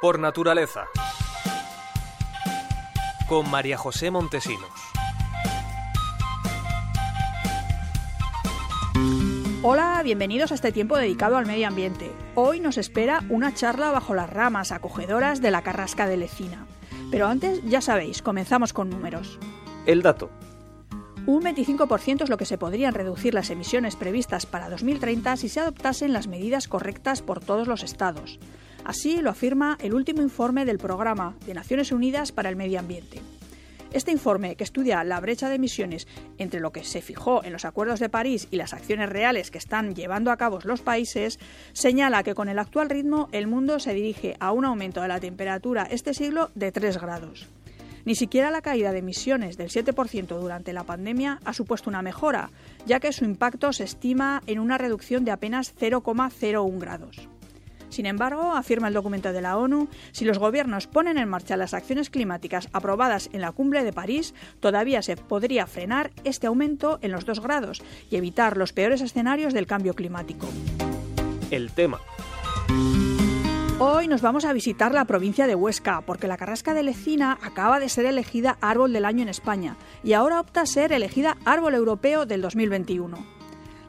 Por naturaleza. Con María José Montesinos. Hola, bienvenidos a este tiempo dedicado al medio ambiente. Hoy nos espera una charla bajo las ramas acogedoras de la Carrasca de Lecina. Pero antes, ya sabéis, comenzamos con números. El dato. Un 25% es lo que se podrían reducir las emisiones previstas para 2030 si se adoptasen las medidas correctas por todos los estados. Así lo afirma el último informe del Programa de Naciones Unidas para el Medio Ambiente. Este informe, que estudia la brecha de emisiones entre lo que se fijó en los acuerdos de París y las acciones reales que están llevando a cabo los países, señala que con el actual ritmo el mundo se dirige a un aumento de la temperatura este siglo de 3 grados. Ni siquiera la caída de emisiones del 7% durante la pandemia ha supuesto una mejora, ya que su impacto se estima en una reducción de apenas 0,01 grados. Sin embargo, afirma el documento de la ONU, si los gobiernos ponen en marcha las acciones climáticas aprobadas en la cumbre de París, todavía se podría frenar este aumento en los 2 grados y evitar los peores escenarios del cambio climático. El tema. Hoy nos vamos a visitar la provincia de Huesca, porque la Carrasca de Lecina acaba de ser elegida Árbol del Año en España y ahora opta a ser elegida Árbol Europeo del 2021.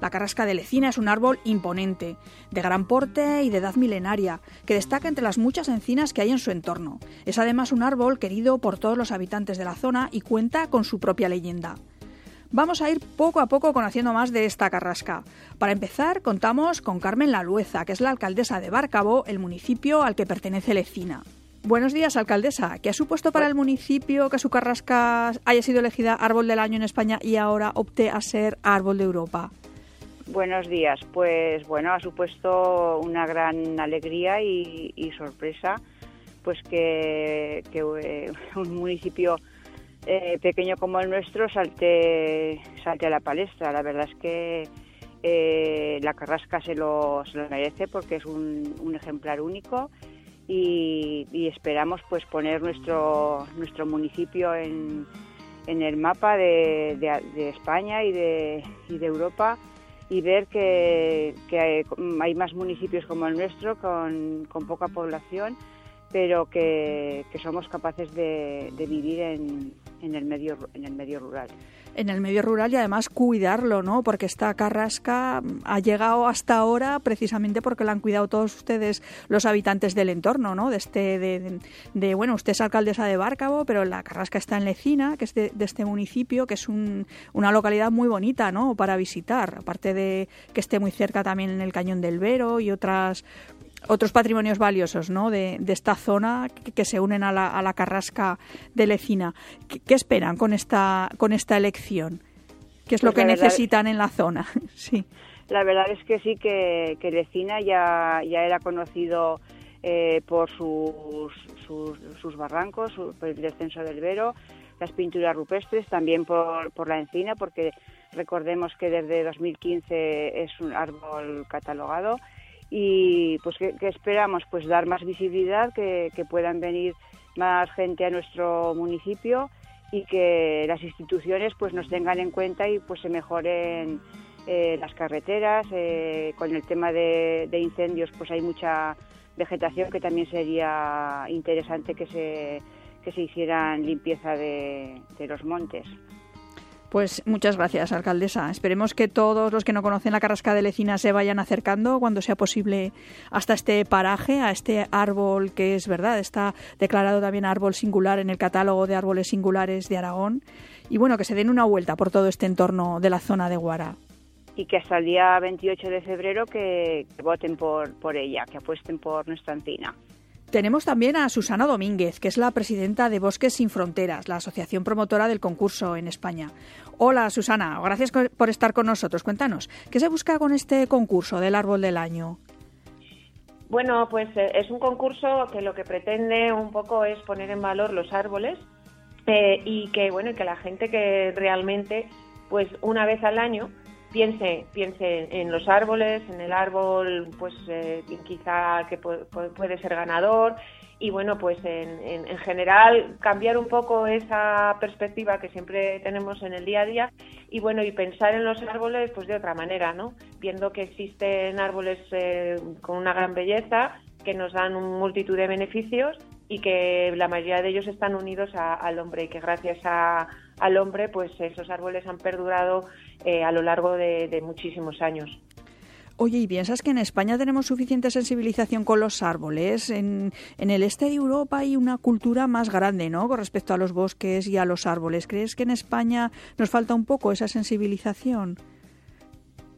La Carrasca de Lecina es un árbol imponente, de gran porte y de edad milenaria, que destaca entre las muchas encinas que hay en su entorno. Es además un árbol querido por todos los habitantes de la zona y cuenta con su propia leyenda. Vamos a ir poco a poco conociendo más de esta carrasca. Para empezar, contamos con Carmen Lalueza, que es la alcaldesa de Bárcabo, el municipio al que pertenece Lecina. Buenos días, alcaldesa. ¿Qué ha supuesto para el municipio que su carrasca haya sido elegida árbol del año en España y ahora opte a ser árbol de Europa? Buenos días. Pues bueno, ha supuesto una gran alegría y, sorpresa, pues que, eh, un municipio eh, pequeño como el nuestro salte, salte a la palestra. La verdad es que eh, la Carrasca se lo, se lo, merece porque es un, ejemplar único y, esperamos pues poner nuestro, nuestro municipio en, en el mapa de, de, España y de, y de Europa y ver que, hay, más municipios como el nuestro con, con poca población pero que, somos capaces de, vivir en, el medio, en el medio rural. En el medio rural y además cuidarlo, ¿no? Porque esta carrasca ha llegado hasta ahora precisamente porque la han cuidado todos ustedes, los habitantes del entorno, ¿no? De este, de, bueno, usted es alcaldesa de Bárcabo, pero la carrasca está en Lecina, que es de, este municipio, que es una localidad muy bonita, ¿no? Para visitar, aparte de que esté muy cerca también en el Cañón del Vero y otras otros patrimonios valiosos ¿no? de, esta zona que, se unen a la, a la, carrasca de Lecina. ¿Qué, esperan con esta, con esta elección? ¿Qué es lo pues que necesitan en la zona? sí. La verdad es que sí, que, que Lecina ya, ya era conocido eh, por sus, sus, barrancos, por el descenso del Vero, las pinturas rupestres, también por, por la encina, porque recordemos que desde 2015 es un árbol catalogado y pues ¿qué, esperamos pues dar más visibilidad que, puedan venir más gente a nuestro municipio y que las instituciones pues nos tengan en cuenta y pues se mejoren eh, las carreteras eh, con el tema de, incendios pues hay mucha vegetación que también sería interesante que se que se hicieran limpieza de los montes. Pues muchas gracias, alcaldesa. Esperemos que todos los que no conocen la Carrasca de Lecina se vayan acercando cuando sea posible hasta este paraje, a este árbol que es verdad, está declarado también árbol singular en el catálogo de árboles singulares de Aragón. Y bueno, que se den una vuelta por todo este entorno de la zona de Guara. Y que hasta el día 28 de febrero que, voten por, por ella, que apuesten por nuestra encina. Tenemos también a Susana Domínguez, que es la presidenta de Bosques Sin Fronteras, la asociación promotora del concurso en España. Hola Susana, gracias por estar con nosotros. Cuéntanos, ¿qué se busca con este concurso del árbol del año? Bueno, pues eh, es un concurso que lo que pretende un poco es poner en valor los árboles eh, y que bueno, que la gente que realmente, pues una vez al año piense, piense en los árboles, en el árbol, pues eh, quizá que puede ser ganador y bueno, pues en, en, general cambiar un poco esa perspectiva que siempre tenemos en el día a día y bueno, y pensar en los árboles pues de otra manera, ¿no? Viendo que existen árboles eh, con una gran belleza, que nos dan multitud de beneficios y que la mayoría de ellos están unidos al hombre y que gracias al hombre pues esos árboles han perdurado eh, a lo largo de muchísimos años. Oye, ¿y piensas que en España tenemos suficiente sensibilización con los árboles? En, el este de Europa hay una cultura más grande, ¿no? Con respecto a los bosques y a los árboles. ¿Crees que en España nos falta un poco esa sensibilización?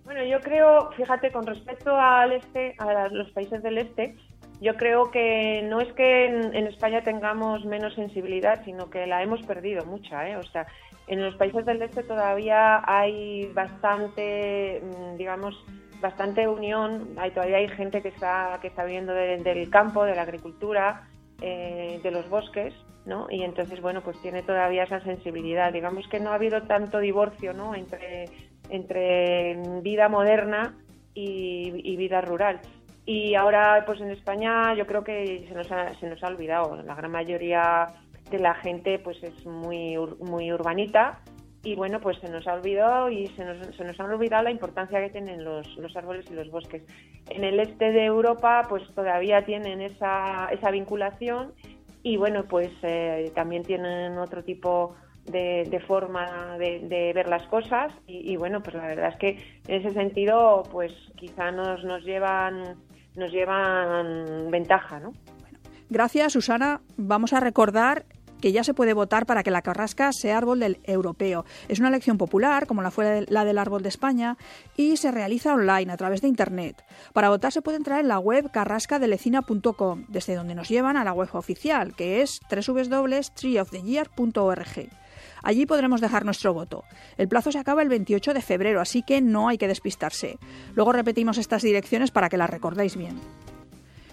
Bueno, yo creo, fíjate, con respecto al este, a los países del este, yo creo que no es que en, España tengamos menos sensibilidad, sino que la hemos perdido mucha, ¿eh? O sea, en los países del este todavía hay bastante, mm, digamos, bastante unión, hay, todavía hay gente que está, que está viviendo del campo, de la agricultura, eh, de los bosques, ¿no? Y entonces, bueno, pues tiene todavía esa sensibilidad. Digamos que no ha habido tanto divorcio, ¿no? Entre, entre vida moderna y, vida rural. Y ahora, pues en España yo creo que se nos ha, se nos ha olvidado. La gran mayoría de la gente pues es muy, muy urbanita y bueno, pues se nos ha olvidado y se nos, se nos ha olvidado la importancia que tienen los, los, árboles y los bosques. En el este de Europa, pues todavía tienen esa, esa vinculación y bueno, pues eh, también tienen otro tipo de, forma de, ver las cosas y, bueno, pues la verdad es que en ese sentido, pues quizá nos, nos llevan nos llevan ventaja, ¿no? Gracias, Susana. Vamos a recordar que ya se puede votar para que la carrasca sea árbol del europeo. Es una elección popular, como la fue la del árbol de España, y se realiza online a través de Internet. Para votar se puede entrar en la web carrascadelecina.com, desde donde nos llevan a la web oficial, que es www.treeoftheyear.org. Allí podremos dejar nuestro voto. El plazo se acaba el 28 de febrero, así que no hay que despistarse. Luego repetimos estas direcciones para que las recordéis bien.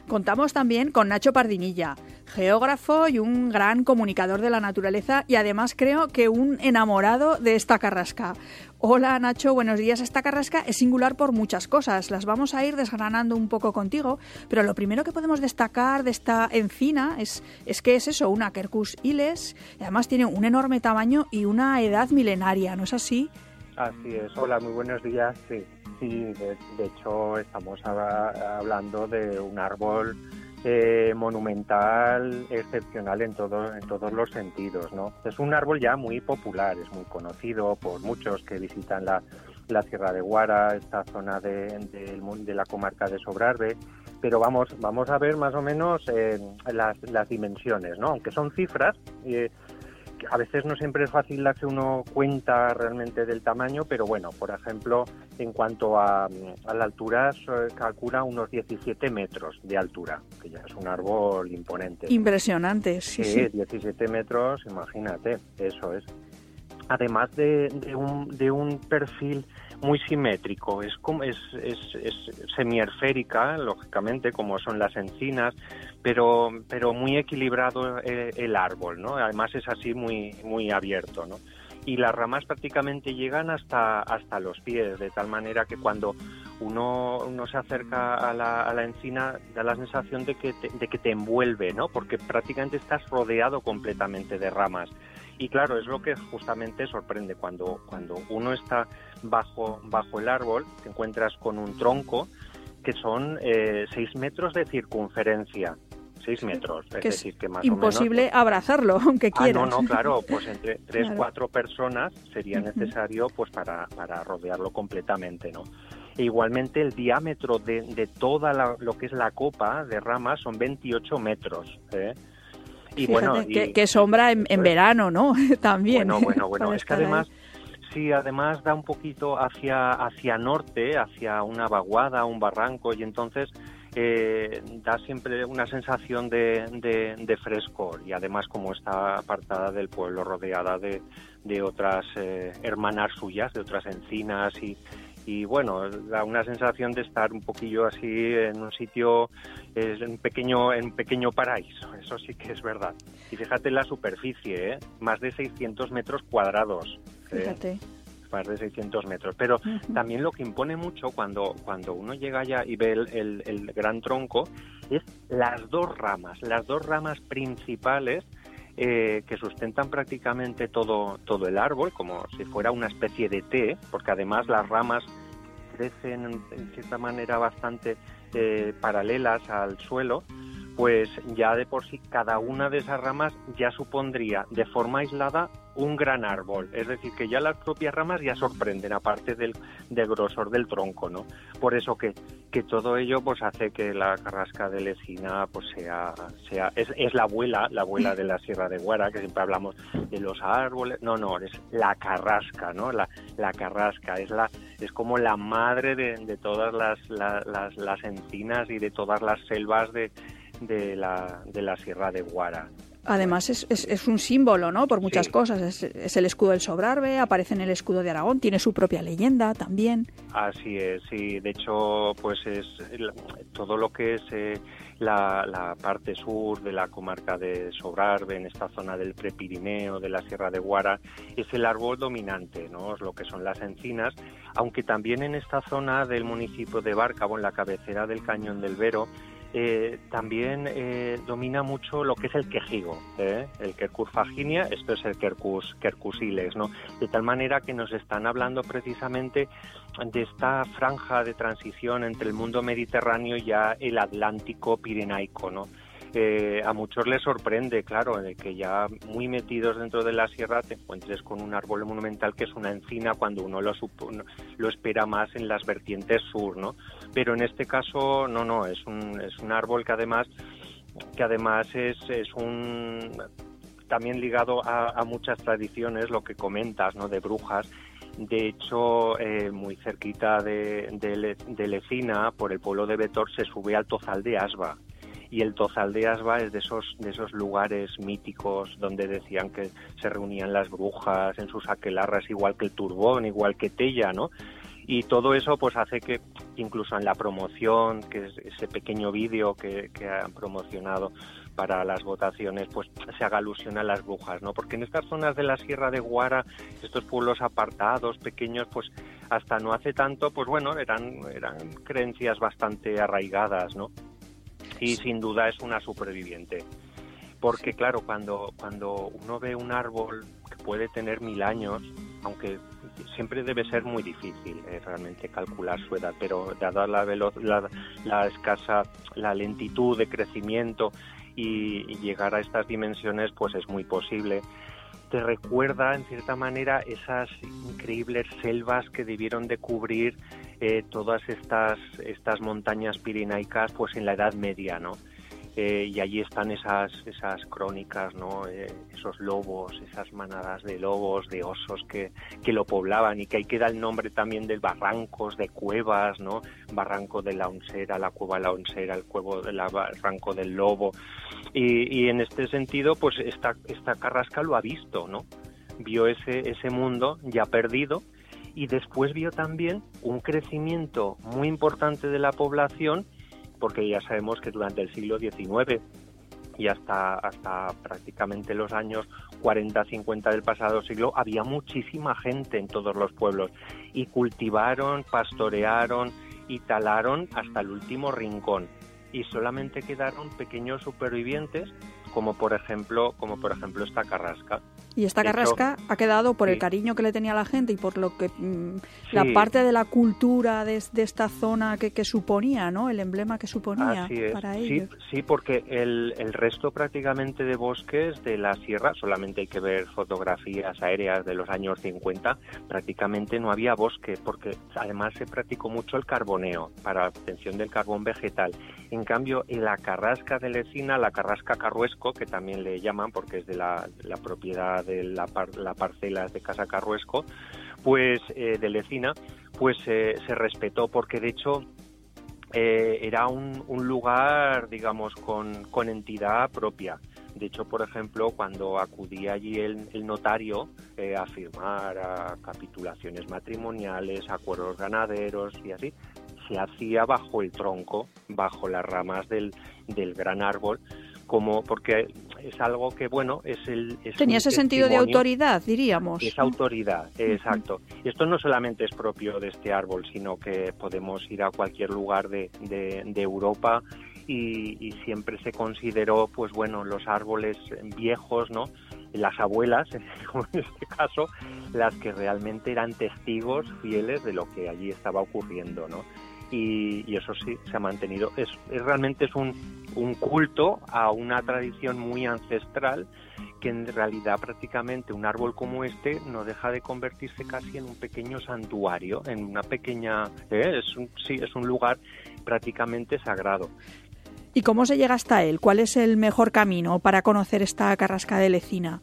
Contamos también con Nacho Pardinilla, geógrafo y un gran comunicador de la naturaleza y además creo que un enamorado de esta carrasca. Hola Nacho, buenos días. Esta carrasca es singular por muchas cosas. Las vamos a ir desgranando un poco contigo, pero lo primero que podemos destacar de esta encina es, es que es eso, una Quercus iles, y además tiene un enorme tamaño y una edad milenaria, ¿no es así? Así es. Hola, muy buenos días. Sí, Sí, de, hecho estamos hablando de un árbol eh, monumental, excepcional en, todo, en todos los sentidos. ¿no? Es un árbol ya muy popular, es muy conocido por muchos que visitan la, Sierra de Guara, esta zona de, de, la comarca de Sobrarbe, pero vamos, vamos a ver más o menos eh, las, las, dimensiones, ¿no? aunque son cifras. Eh, a veces no siempre es fácil darse uno cuenta realmente del tamaño, pero bueno, por ejemplo, en cuanto a, la altura, calcula unos 17 metros de altura, que ya es un árbol imponente. Impresionante, sí. Sí, 17 metros, imagínate, eso es. Además de, un, de un perfil muy simétrico, es, es, es, es semiesférica, lógicamente, como son las encinas, pero, pero muy equilibrado eh, el, árbol, ¿no? Además es así muy, muy abierto, ¿no? Y las ramas prácticamente llegan hasta, hasta los pies, de tal manera que cuando uno, uno se acerca a la, a la encina da la sensación de que, te, de que te envuelve, ¿no? Porque prácticamente estás rodeado completamente de ramas. Y claro, es lo que justamente sorprende cuando, cuando uno está bajo, bajo el árbol, te encuentras con un tronco que son eh, seis metros de circunferencia. seis metros, es, decir, que más imposible o menos, abrazarlo, aunque quieras. Ah, no, no, claro, pues entre tres, cuatro personas sería necesario pues para, para rodearlo completamente, ¿no? E igualmente el diámetro de, de toda lo que es la copa de ramas son 28 metros. ¿eh? Y bueno, que, sombra en, verano, ¿no? También. Bueno, bueno, bueno. es que además, sí, además da un poquito hacia, hacia norte, hacia una vaguada, un barranco, y entonces eh, da siempre una sensación de, de, frescor. Y además, como está apartada del pueblo, rodeada de, de otras eh, hermanas suyas, de otras encinas y y bueno, da una sensación de estar un poquillo así en un sitio, en un pequeño, en pequeño paraíso, eso sí que es verdad. Y fíjate la superficie, ¿eh? más de 600 metros cuadrados. Fíjate. Más de 600 metros. Pero también lo que impone mucho cuando, cuando uno llega allá y ve el, el gran tronco es las dos ramas, las dos ramas principales eh, que sustentan prácticamente todo, todo el árbol, como si fuera una especie de té, porque además las ramas crecen en cierta manera bastante eh, paralelas al suelo, pues ya de por sí cada una de esas ramas ya supondría de forma aislada un gran árbol. Es decir, que ya las propias ramas ya sorprenden, aparte del, grosor del tronco, ¿no? Por eso que, que todo ello pues hace que la carrasca de Lecina pues sea, sea es, es la abuela, la abuela de la Sierra de Guara, que siempre hablamos de los árboles. No, no, es la carrasca, ¿no? La, la carrasca es la es como la madre de, todas las, las, las encinas y de todas las selvas de, de la, de la Sierra de Guara. Además es, es, un símbolo, ¿no? Por muchas cosas. Es, el escudo del Sobrarbe, aparece en el escudo de Aragón, tiene su propia leyenda también. Así es, sí. De hecho, pues es todo lo que es eh, la, la, parte sur de la comarca de Sobrarbe, en esta zona del Prepirineo, de la Sierra de Guara, es el árbol dominante, ¿no? Es lo que son las encinas, aunque también en esta zona del municipio de Bárcabo, en la cabecera del Cañón del Vero, eh, también eh, domina mucho lo que es el quejigo, ¿eh? el Quercus faginia, esto es el Quercus, quercusiles, ¿no? De tal manera que nos están hablando precisamente de esta franja de transición entre el mundo mediterráneo y ya el Atlántico pirenaico, ¿no? Eh, a muchos les sorprende, claro, que ya muy metidos dentro de la sierra te encuentres con un árbol monumental que es una encina cuando uno lo, lo espera más en las vertientes sur, ¿no? Pero en este caso, no, no, es un, es un árbol que además, es un también ligado a, muchas tradiciones, lo que comentas, ¿no? De brujas. De hecho, eh, muy cerquita de, de, de, Lecina, por el pueblo de Betor, se sube al Tozal de Asba y el Tozal de Asba es de esos, de esos lugares míticos donde decían que se reunían las brujas en sus aquelarras, igual que el Turbón, igual que Tella, ¿no? Y todo eso pues hace que incluso en la promoción, que es ese pequeño vídeo que, que han promocionado para las votaciones, pues se haga alusión a las brujas, ¿no? Porque en estas zonas de la Sierra de Guara, estos pueblos apartados, pequeños, pues hasta no hace tanto, pues bueno, eran, eran creencias bastante arraigadas, ¿no? Sí, sin duda es una superviviente. Porque claro, cuando, cuando uno ve un árbol que puede tener mil años, aunque siempre debe ser muy difícil eh, realmente calcular su edad, pero dada la, la, la, escasa, la lentitud de crecimiento y, llegar a estas dimensiones, pues es muy posible te recuerda en cierta manera esas increíbles selvas que debieron de cubrir eh, todas estas, estas montañas pirinaicas pues en la Edad Media, ¿no? Eh, y allí están esas, esas crónicas, ¿no? Eh, esos lobos, esas manadas de lobos, de osos que, que, lo poblaban y que ahí queda el nombre también de barrancos, de cuevas, ¿no? Barranco de la Onsera, la cueva de la Onsera, el cuevo del barranco del lobo. Y, y, en este sentido, pues esta, esta carrasca lo ha visto, ¿no? Vio ese, ese mundo ya perdido y después vio también un crecimiento muy importante de la población porque ya sabemos que durante el siglo XIX y hasta, hasta prácticamente los años 40-50 del pasado siglo había muchísima gente en todos los pueblos. Y cultivaron, pastorearon y talaron hasta el último rincón. Y solamente quedaron pequeños supervivientes como por ejemplo como por ejemplo esta carrasca y esta carrasca ha quedado por el cariño que le tenía la gente y por lo que mm, la parte de la cultura de, esta zona que, suponía, ¿no? El emblema que suponía para ellos. Sí, porque el, el, resto prácticamente de bosques de la sierra, solamente hay que ver fotografías aéreas de los años 50, prácticamente no había bosque, porque además se practicó mucho el carboneo para la obtención del carbón vegetal. En cambio, en la carrasca de Lecina, la carrasca carruesco, que también le llaman porque es de la, la propiedad de la, la parcela de Casa Carruesco, pues eh, de Lecina, pues eh, se respetó porque de hecho eh, era un, un, lugar, digamos, con, con, entidad propia. De hecho, por ejemplo, cuando acudía allí el, notario a firmar capitulaciones matrimoniales, acuerdos ganaderos y así, se hacía bajo el tronco, bajo las ramas del, del gran árbol, como porque es algo que bueno es el tenía ese sentido de autoridad diríamos. Es autoridad exacto. Y esto no solamente es propio de este árbol sino que podemos ir a cualquier lugar de, de, Europa y, siempre se consideró pues bueno los árboles viejos no las abuelas en este caso las que realmente eran testigos fieles de lo que allí estaba ocurriendo no y, eso sí se ha mantenido. Es, realmente es un, un culto a una tradición muy ancestral que en realidad prácticamente un árbol como este no deja de convertirse casi en un pequeño santuario, en una pequeña, ¿eh? es un, sí, es un lugar prácticamente sagrado. ¿Y cómo se llega hasta él? ¿Cuál es el mejor camino para conocer esta carrasca de Lecina?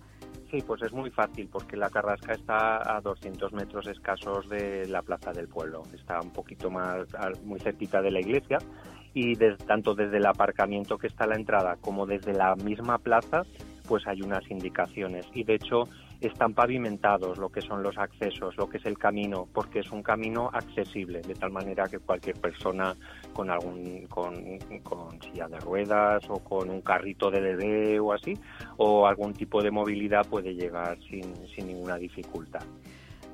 Sí, pues es muy fácil porque la carrasca está a 200 metros escasos de la plaza del pueblo. Está un poquito más, muy cerquita de la iglesia y tanto desde el aparcamiento que está a la entrada como desde la misma plaza pues hay unas indicaciones y de hecho están pavimentados lo que son los accesos, lo que es el camino, porque es un camino accesible, de tal manera que cualquier persona con algún con, silla de ruedas o con un carrito de bebé o así, o algún tipo de movilidad puede llegar sin, sin ninguna dificultad.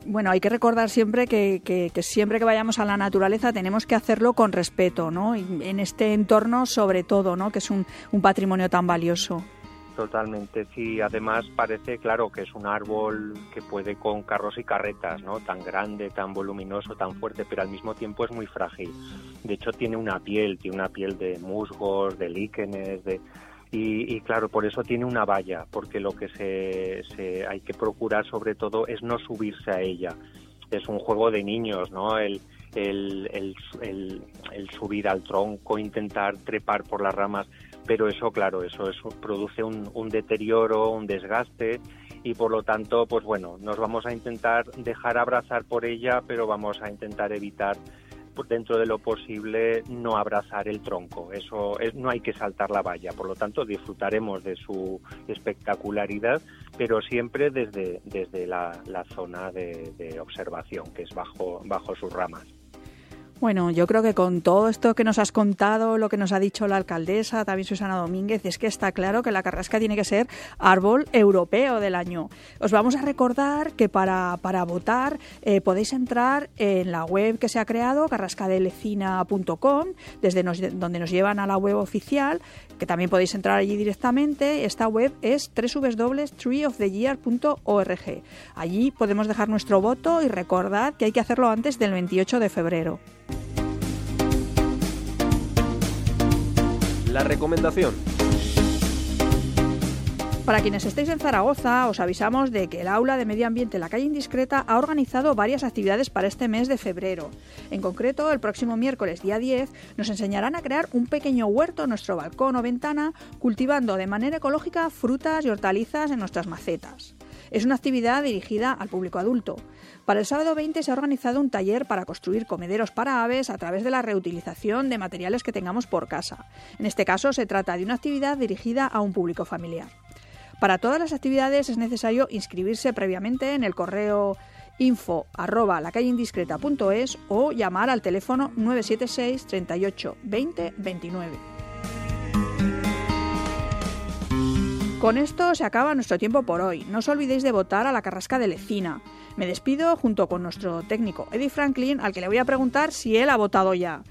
Bueno, hay que recordar siempre que, siempre que vayamos a la naturaleza tenemos que hacerlo con respeto, ¿no? en este entorno sobre todo, ¿no? Que es un, un patrimonio tan valioso. Totalmente, sí. Además parece, claro, que es un árbol que puede con carros y carretas, ¿no? Tan grande, tan voluminoso, tan fuerte, pero al mismo tiempo es muy frágil. De hecho, tiene una piel, tiene una piel de musgos, de líquenes, de... Y, claro, por eso tiene una valla, porque lo que se, se, hay que procurar sobre todo es no subirse a ella. Es un juego de niños, ¿no? El, el, el, el subir al tronco, intentar trepar por las ramas pero eso, claro, eso, produce un, deterioro, un desgaste y por lo tanto, pues bueno, nos vamos a intentar dejar abrazar por ella, pero vamos a intentar evitar dentro de lo posible no abrazar el tronco. Eso no hay que saltar la valla, por lo tanto disfrutaremos de su espectacularidad, pero siempre desde, desde la, zona de, de, observación, que es bajo, bajo sus ramas. Bueno, yo creo que con todo esto que nos has contado, lo que nos ha dicho la alcaldesa, también Susana Domínguez, es que está claro que la carrasca tiene que ser árbol europeo del año. Os vamos a recordar que para, para votar eh, podéis entrar en la web que se ha creado, carrascadelecina.com, desde donde nos llevan a la web oficial, que también podéis entrar allí directamente. Esta web es www.treeoftheyear.org. Allí podemos dejar nuestro voto y recordad que hay que hacerlo antes del 28 de febrero. La recomendación. Para quienes estéis en Zaragoza, os avisamos de que el aula de medio ambiente La Calle Indiscreta ha organizado varias actividades para este mes de febrero. En concreto, el próximo miércoles día 10 nos enseñarán a crear un pequeño huerto en nuestro balcón o ventana, cultivando de manera ecológica frutas y hortalizas en nuestras macetas. Es una actividad dirigida al público adulto. Para el sábado 20 se ha organizado un taller para construir comederos para aves a través de la reutilización de materiales que tengamos por casa. En este caso se trata de una actividad dirigida a un público familiar. Para todas las actividades es necesario inscribirse previamente en el correo info arroba o llamar al teléfono 976 38 20 29. Con esto se acaba nuestro tiempo por hoy. No os olvidéis de votar a la Carrasca de Lecina. Me despido junto con nuestro técnico Eddie Franklin, al que le voy a preguntar si él ha votado ya.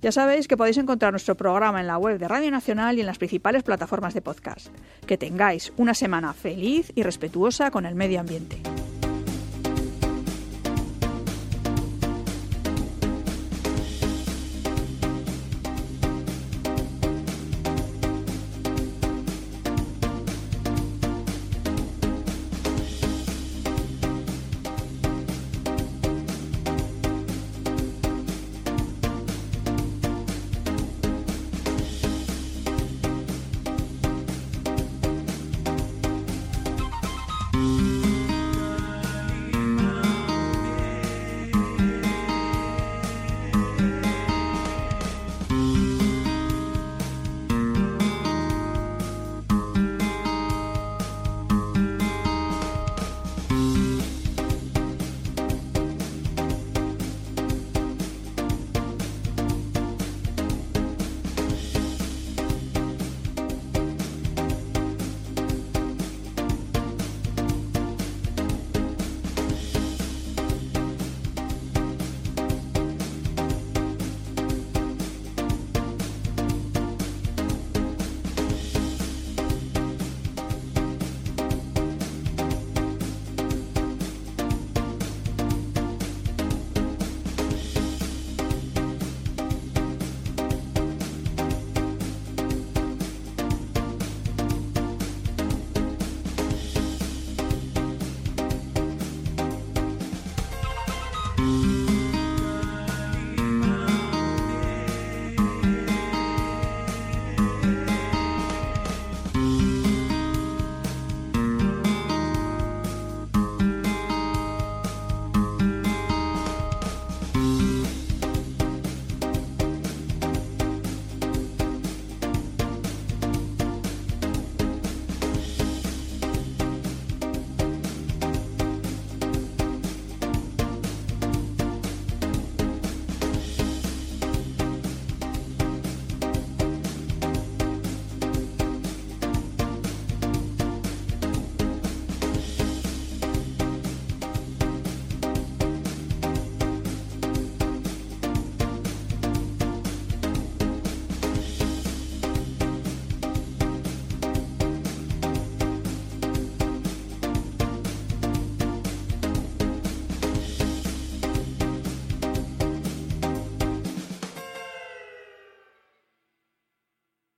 Ya sabéis que podéis encontrar nuestro programa en la web de Radio Nacional y en las principales plataformas de podcast. Que tengáis una semana feliz y respetuosa con el medio ambiente.